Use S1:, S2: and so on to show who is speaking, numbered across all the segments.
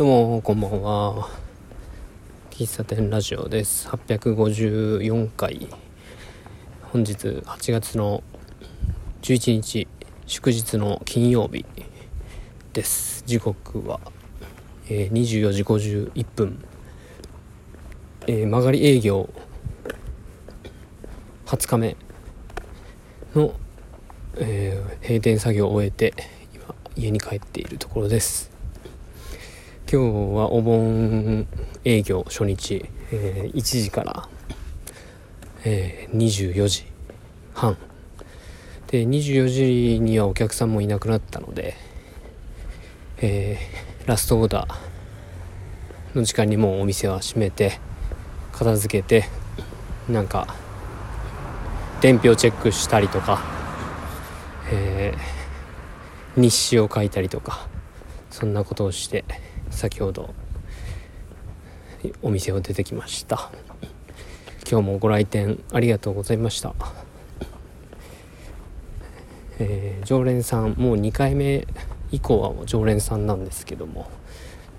S1: どうもこんばんは。喫茶店ラジオです。854回。本日8月の11日祝日の金曜日です。時刻は、えー、24時51分、えー、曲がり営業20日目の、えー、閉店作業を終えて今家に帰っているところです。今日はお盆営業初日、えー、1時から、えー、24時半。で24時にはお客さんもいなくなったので、えー、ラストオーダーの時間にもうお店は閉めて片付けてなんか伝票チェックしたりとか、えー、日誌を書いたりとかそんなことをして先ほどお店を出てきました。今日もご来店ありがとうございました、えー、常連さんもう2回目以降は常連さんなんですけども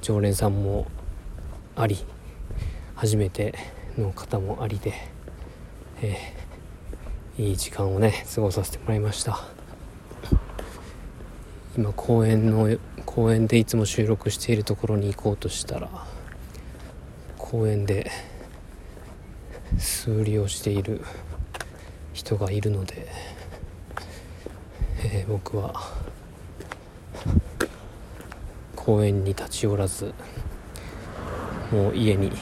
S1: 常連さんもあり初めての方もありで、えー、いい時間をね過ごさせてもらいました。今公園の公園でいつも収録しているところに行こうとしたら公園で素売りをしている人がいるので、えー、僕は公園に立ち寄らずもう家に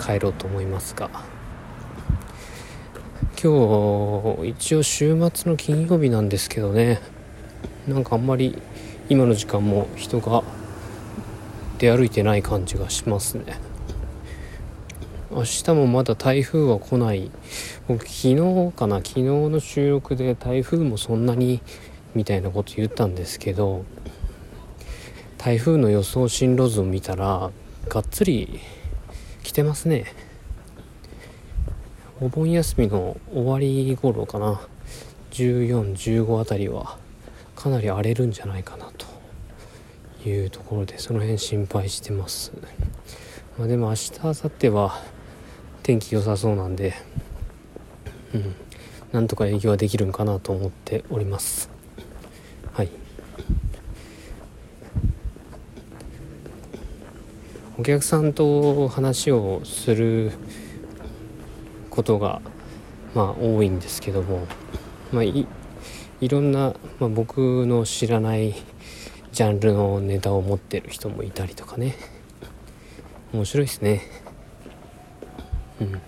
S1: 帰ろうと思いますが今日一応週末の金曜日なんですけどね。なんかあんまり今の時間も人が出歩いてない感じがしますね。明日もまだ台風は来ない。僕昨日かな？昨日の収録で台風もそんなにみたいなこと言ったんですけど台風の予想進路図を見たらがっつり来てますね。お盆休みの終わり頃かな？1415あたりは。かなり荒れるんじゃないかなというところでその辺心配してます、まあ、でも明日明後日は天気良さそうなんでうんなんとか営業はできるんかなと思っております。はい。お客さんと話をすることがまあ多いんですけどもまあいいろんな、まあ、僕の知らないジャンルのネタを持ってる人もいたりとかね。面白いですね。うん。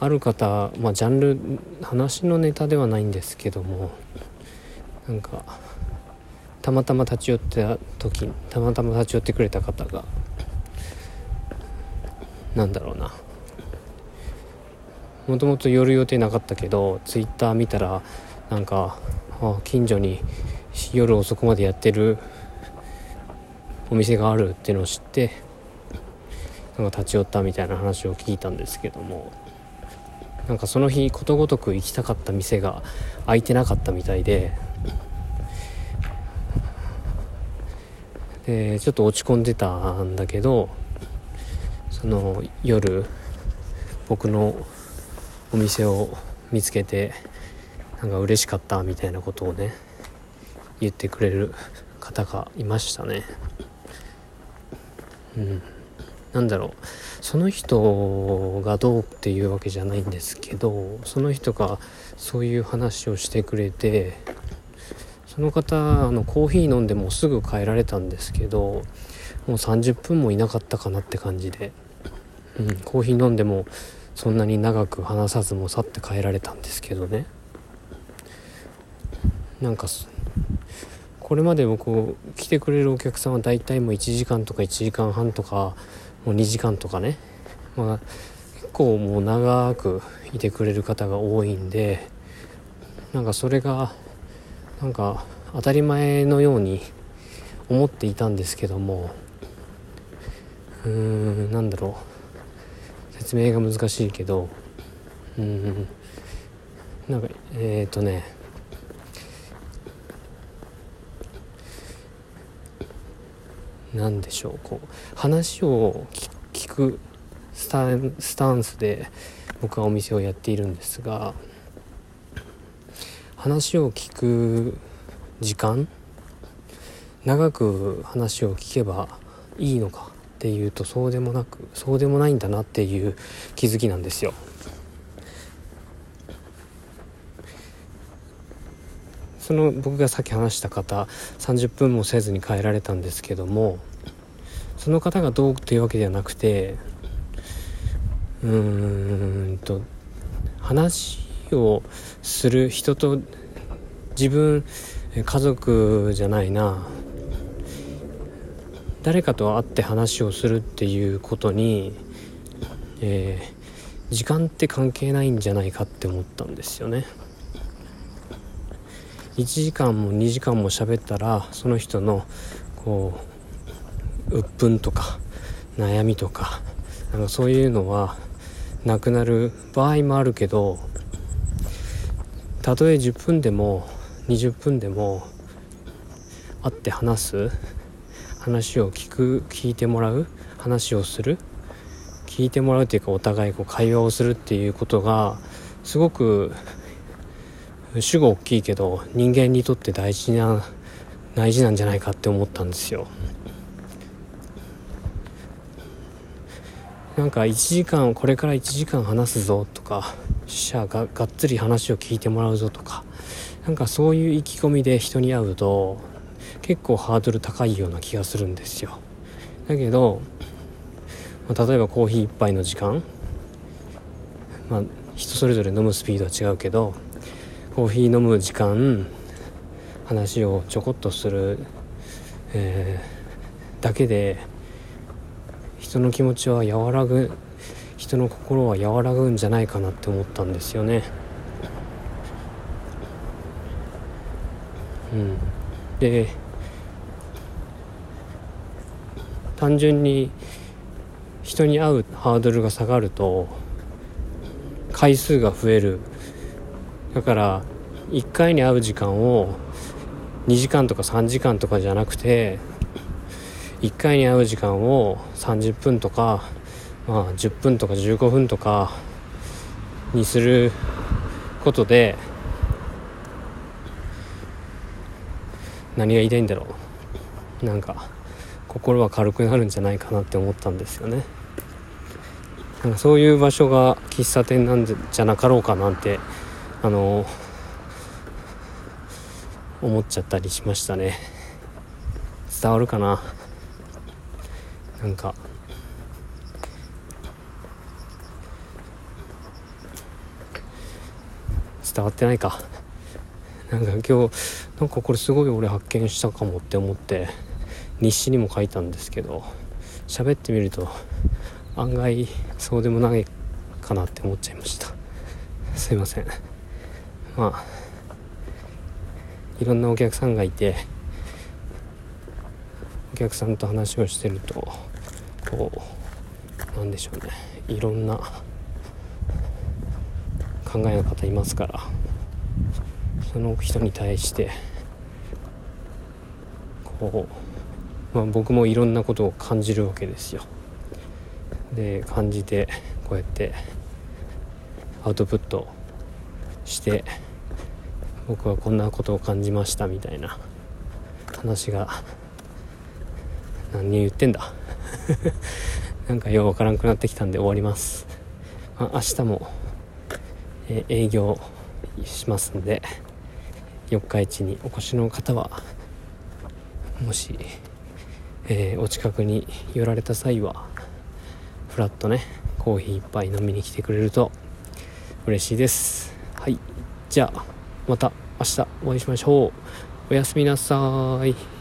S1: ある方まあジャンル話のネタではないんですけどもなんかたまたま立ち寄った時たまたま立ち寄ってくれた方がなんだろうな。もともと寄る予定なかったけどツイッター見たらなんか近所に夜遅くまでやってるお店があるっていうのを知ってなんか立ち寄ったみたいな話を聞いたんですけどもなんかその日ことごとく行きたかった店が開いてなかったみたいででちょっと落ち込んでたんだけどその夜僕のお店を見つけてなんか嬉しかったみたいなことをね言ってくれる方がいましたね。うん。なんだろう。その人がどうっていうわけじゃないんですけどその人がそういう話をしてくれてその方あのコーヒー飲んでもすぐ帰られたんですけどもう30分もいなかったかなって感じで、うん、コーヒー飲んでもそんなに長く話さずも去って帰られたんですけどね。なんかこれまで僕来てくれるお客さんは大体もう1時間とか1時間半とかもう2時間とかね、まあ、結構もう長くいてくれる方が多いんでなんかそれがなんか当たり前のように思っていたんですけどもうーんなんだろう。説明が難しいけどうんなんかえっ、ー、とね何でしょうこう話を聞くスタンスで僕はお店をやっているんですが話を聞く時間長く話を聞けばいいのかっていうとそうでもなくそうでもないんだなっていう気づきなんですよ。その僕がさっき話した方30分もせずに帰られたんですけどもその方がどうというわけではなくてうーんと話をする人と自分家族じゃないな誰かと会って話をするっていうことに、えー、時間って関係ないんじゃないかって思ったんですよね。1時間も2時間も喋ったらその人のこう鬱憤とか悩みとかなんかそういうのはなくなる場合もあるけどたとえ10分でも20分でも会って話す話を聞く聞いてもらう話をする聞いてもらうっていうかお互いこう会話をするっていうことがすごく主語大きいけど人間にとって大事な大事なんじゃないかって思ったんですよ。なんか1時間これから1時間話すぞとか死者ががっつり話を聞いてもらうぞとかなんかそういう意気込みで人に会うと結構ハードル高いような気がするんですよ。だけど、まあ、例えばコーヒー1杯の時間まあ人それぞれ飲むスピードは違うけどコーヒー飲む時間話をちょこっとする、えー、だけで人の気持ちは和らぐ人の心は和らぐんじゃないかなって思ったんですよね。うん、で単純に人に会うハードルが下がると回数が増えるだから1回に会う時間を2時間とか3時間とかじゃなくて1回に会う時間を30分とか、まあ、10分とか15分とかにすることで何が言いたいんだろう。なんか心は軽くなるんじゃないかなって思ったんですよね。なんかそういう場所が喫茶店なんじゃなかろうかなんてあの思っちゃったりしましたね。伝わるかな？なんか。伝わってないか。なんか今日なんかこれすごい俺発見したかもって思って日誌にも書いたんですけど喋ってみると案外そうでもないかなって思っちゃいました。すいません。まあいろんなお客さんがいてお客さんと話をしてるとこうなんでしょうね。いろんな考えの方いますからその人に対してこう、まあ、僕もいろんなことを感じるわけですよ。で感じてこうやってアウトプットして僕はこんなことを感じましたみたいな話が何言ってんだ。なんかようわからんくなってきたんで終わります、まあ、明日も、え営業しますんで四日市にお越しの方はもし、えー、お近くに寄られた際はフラットねコーヒー一杯飲みに来てくれると嬉しいです。じゃあまた明日お会いしましょう。おやすみなさい。